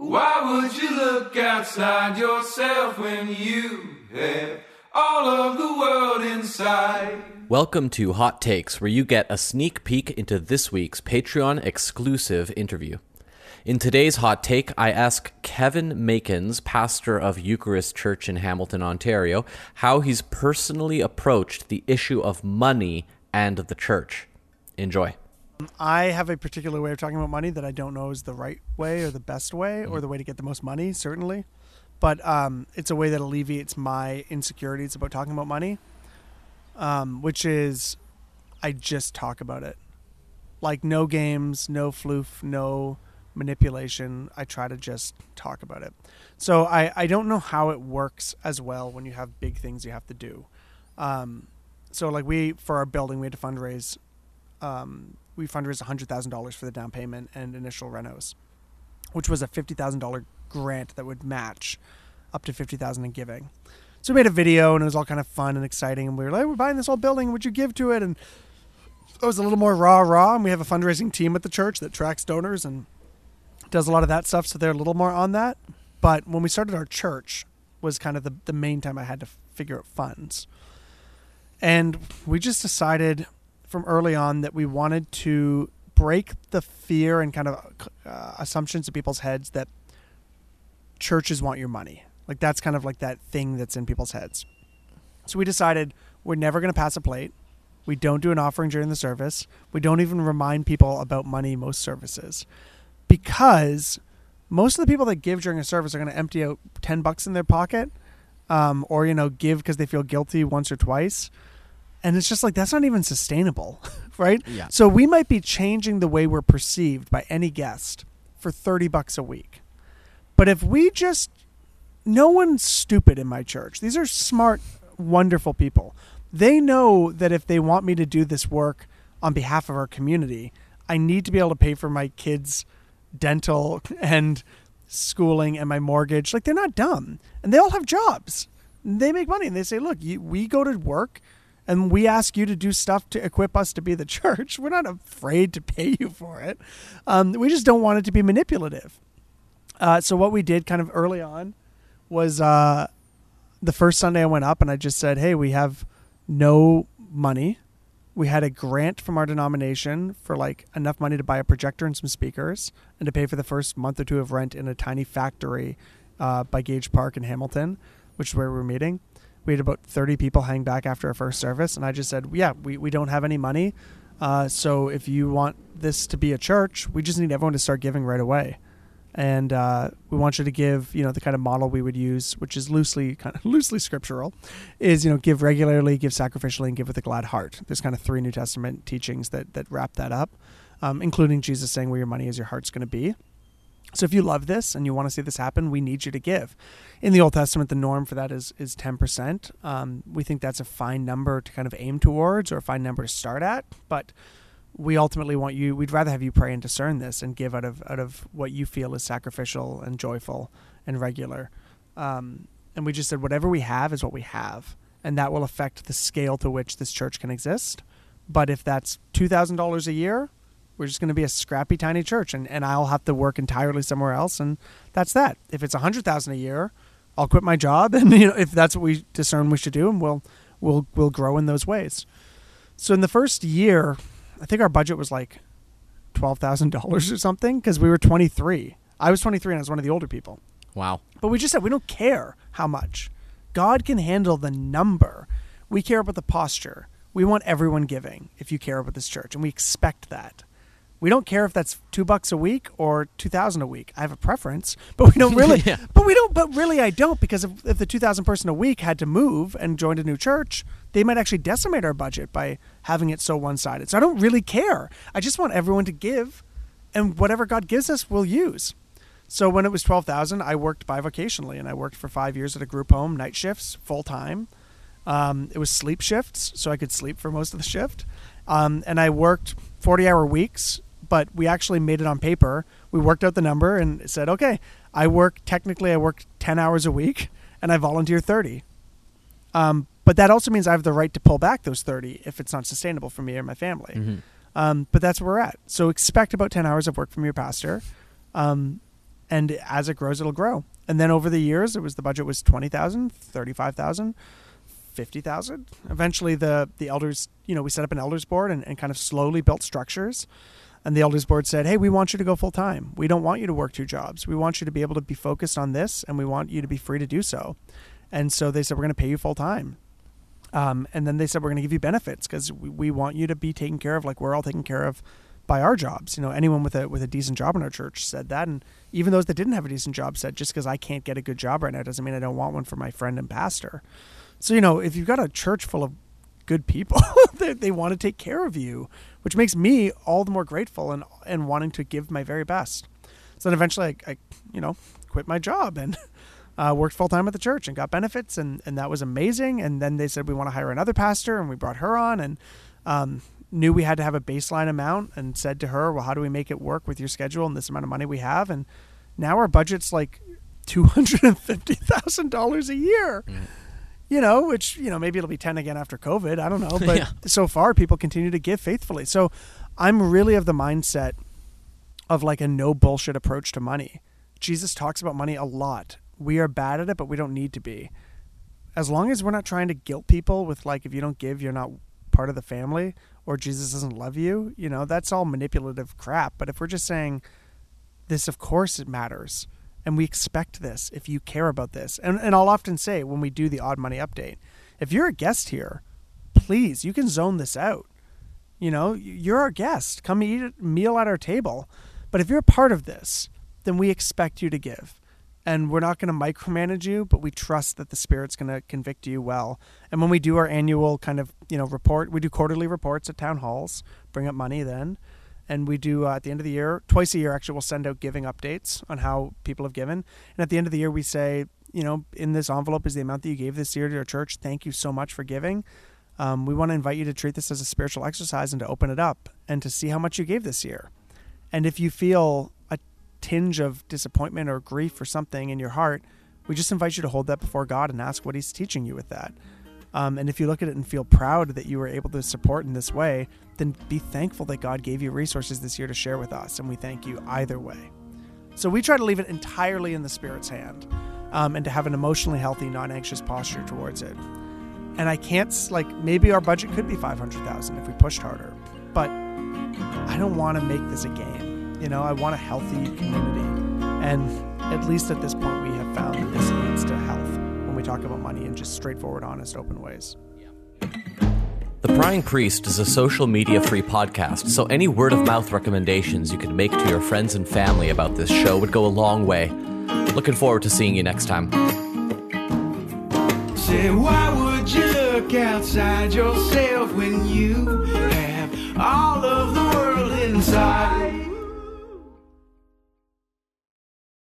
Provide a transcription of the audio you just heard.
Why would you look outside yourself when you have all of the world inside? Welcome to Hot Takes, where you get a sneak peek into this week's Patreon exclusive interview. In today's hot take, I ask Kevin Makins, pastor of Eucharist Church in Hamilton, Ontario, how he's personally approached the issue of money and the church. Enjoy. I have a particular way of talking about money that I don't know is the right way or the best way or the way to get the most money, certainly. But um, it's a way that alleviates my insecurities about talking about money, um, which is I just talk about it. Like, no games, no floof, no manipulation. I try to just talk about it. So I, I don't know how it works as well when you have big things you have to do. Um, so, like, we, for our building, we had to fundraise um, we fundraised $100,000 for the down payment and initial renos, which was a $50,000 grant that would match up to 50000 in giving. So we made a video and it was all kind of fun and exciting. And we were like, we're buying this whole building. Would you give to it? And it was a little more raw, raw. And we have a fundraising team at the church that tracks donors and does a lot of that stuff. So they're a little more on that. But when we started our church was kind of the, the main time I had to figure out funds. And we just decided from early on that we wanted to break the fear and kind of uh, assumptions in people's heads that churches want your money. Like that's kind of like that thing that's in people's heads. So we decided we're never going to pass a plate. We don't do an offering during the service. We don't even remind people about money most services because most of the people that give during a service are going to empty out 10 bucks in their pocket um, or, you know, give because they feel guilty once or twice and it's just like that's not even sustainable right? Yeah. so we might be changing the way we're perceived by any guest for 30 bucks a week. But if we just no one's stupid in my church. These are smart wonderful people. They know that if they want me to do this work on behalf of our community i need to be able to pay for my kids dental and schooling and my mortgage. Like they're not dumb. And they all have jobs. They make money. And they say look you, we go to work and we ask you to do stuff to equip us to be the church. We're not afraid to pay you for it. Um, we just don't want it to be manipulative. Uh, so what we did kind of early on was uh, the first Sunday I went up and I just said, "Hey, we have no money. We had a grant from our denomination for like enough money to buy a projector and some speakers and to pay for the first month or two of rent in a tiny factory uh, by Gage Park in Hamilton, which is where we were meeting." We had about 30 people hang back after our first service and i just said yeah we, we don't have any money uh, so if you want this to be a church we just need everyone to start giving right away. And uh, we want you to give you know the kind of model we would use which is loosely kind of loosely scriptural is you know give regularly give sacrificially and give with a glad heart. There's kind of three new testament teachings that that wrap that up um, including jesus saying where your money is your heart's going to be so if you love this and you want to see this happen, we need you to give. In the Old Testament, the norm for that is is ten percent. Um, we think that's a fine number to kind of aim towards, or a fine number to start at. But we ultimately want you. We'd rather have you pray and discern this and give out of out of what you feel is sacrificial and joyful and regular. Um, and we just said whatever we have is what we have, and that will affect the scale to which this church can exist. But if that's two thousand dollars a year, we're just going to be a scrappy tiny church and, and I'll have to work entirely somewhere else and that's that. If it's a hundred thousand a year, I'll quit my job and you know if that's what we discern we should do and we'll we'll we'll grow in those ways. So in the first year, I think our budget was like twelve thousand dollars or something because we were twenty three. I was twenty three and I was one of the older people. Wow. But we just said we don't care how much. God can handle the number. We care about the posture. We want everyone giving if you care about this church, and we expect that. We don't care if that's two bucks a week or two thousand a week. I have a preference, but we don't really. Yeah. But we don't. But really, I don't because if, if the two thousand person a week had to move and joined a new church, they might actually decimate our budget by having it so one sided. So I don't really care. I just want everyone to give, and whatever God gives us, we'll use. So when it was twelve thousand, I worked bivocationally, and I worked for five years at a group home, night shifts, full time. Um, it was sleep shifts, so I could sleep for most of the shift. Um, and I worked forty-hour weeks, but we actually made it on paper. We worked out the number and said, okay, I work technically I work ten hours a week, and I volunteer thirty. Um, but that also means I have the right to pull back those thirty if it's not sustainable for me or my family. Mhm. Um, but that's where we're at. So expect about ten hours of work from your pastor. Um, and as it grows, it'll grow. And then over the years, it was the budget was 20,000, 35,000, 50,000. Eventually, the, the elders, you know, we set up an elders board and, and kind of slowly built structures. And the elders board said, Hey, we want you to go full time. We don't want you to work two jobs. We want you to be able to be focused on this and we want you to be free to do so. And so they said, We're going to pay you full time. Um, and then they said, We're going to give you benefits because we, we want you to be taken care of like we're all taken care of by our jobs. You know, anyone with a with a decent job in our church said that, and even those that didn't have a decent job said, just because I can't get a good job right now doesn't mean I don't want one for my friend and pastor. So you know, if you've got a church full of good people, they, they want to take care of you, which makes me all the more grateful and and wanting to give my very best. So then eventually, I, I you know quit my job and. Uh, worked full time at the church and got benefits, and, and that was amazing. And then they said we want to hire another pastor, and we brought her on, and um, knew we had to have a baseline amount and said to her, well, how do we make it work with your schedule and this amount of money we have? And now our budget's like $250,000 a year. Mm. You know, which, you know, maybe it'll be 10 again after COVID. I don't know. But yeah. so far, people continue to give faithfully. So I'm really of the mindset of like a no bullshit approach to money. Jesus talks about money a lot. We are bad at it, but we don't need to be. As long as we're not trying to guilt people with like, if you don't give, you're not part of the family or Jesus doesn't love you, you know, that's all manipulative crap. But if we're just saying this, of course it matters. And we expect this if you care about this. And, and I'll often say when we do the odd money update, if you're a guest here, please, you can zone this out. You know, you're our guest. Come eat a meal at our table. But if you're a part of this, then we expect you to give and we're not going to micromanage you, but we trust that the Spirit's going to convict you well. And when we do our annual kind of you know report, we do quarterly reports at town halls, bring up money then, and we do uh, at the end of the year, twice a year actually, we'll send out giving updates on how people have given. And at the end of the year, we say, you know, in this envelope is the amount that you gave this year to our church. Thank you so much for giving. Um, we want to invite you to treat this as a spiritual exercise and to open it up and to see how much you gave this year. And if you feel a tinge of disappointment or grief or something in your heart, we just invite you to hold that before God and ask what He's teaching you with that. Um, and if you look at it and feel proud that you were able to support in this way, then be thankful that God gave you resources this year to share with us. And we thank you either way. So we try to leave it entirely in the Spirit's hand um, and to have an emotionally healthy, non anxious posture towards it. And I can't, like, maybe our budget could be 500000 if we pushed harder, but I don't want to make this a game. You know, I want a healthy community. And at least at this point, we have found talk about money in just straightforward, honest, open ways. The Prying Priest is a social media free podcast, so any word of mouth recommendations you could make to your friends and family about this show would go a long way. Looking forward to seeing you next time. Say, why would you look outside yourself when you have all of the world inside?